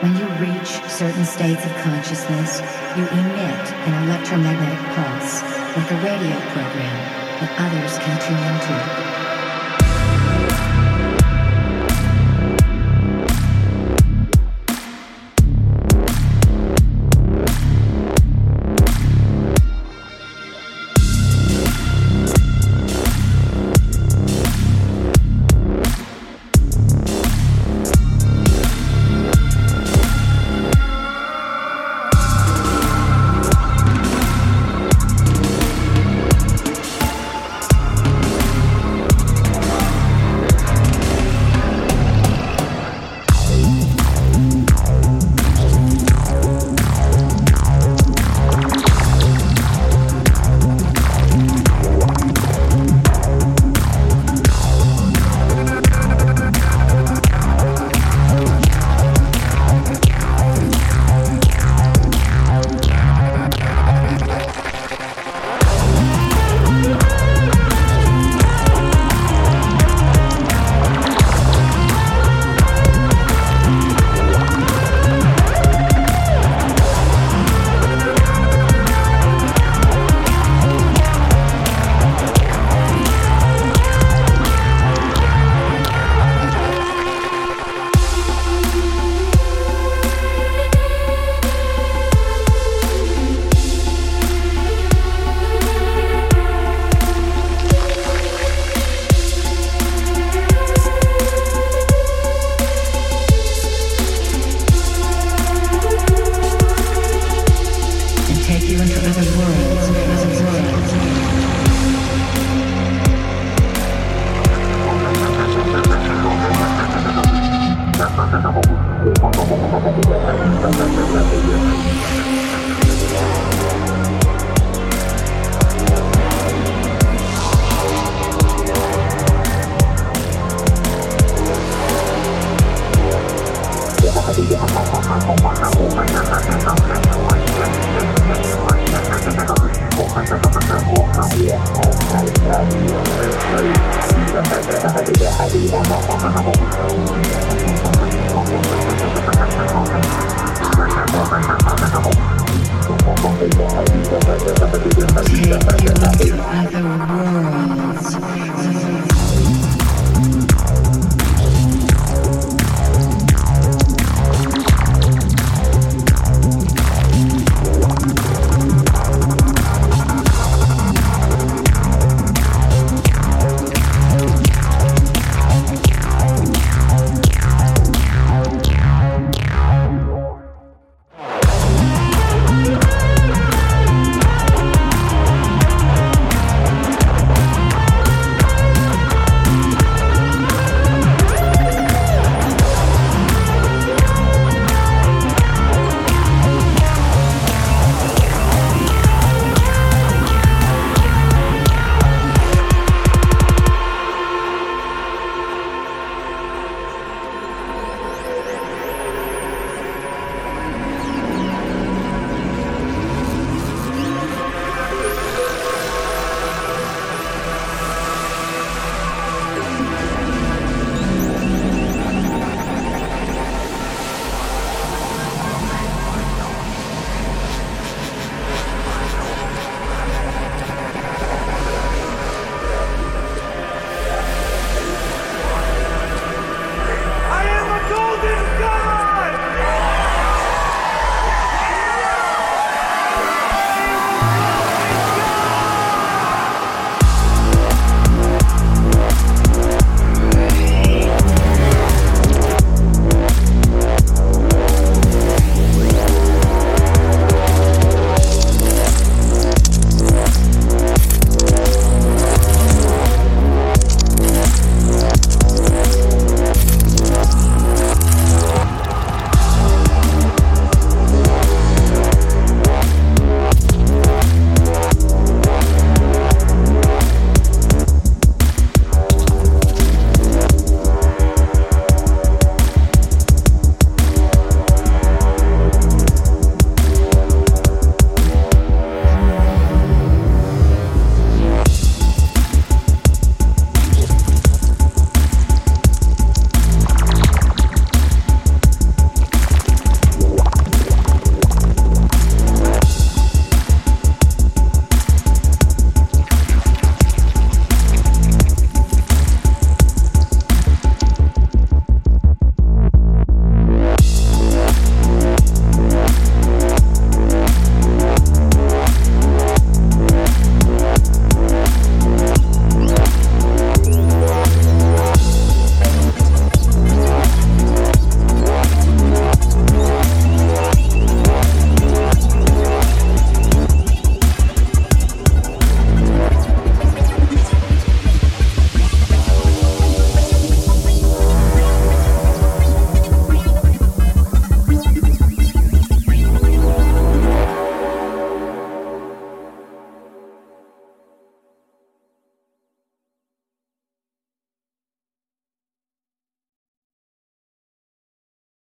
When you reach certain states of consciousness, you emit an electromagnetic pulse, like a radio program that others can tune into.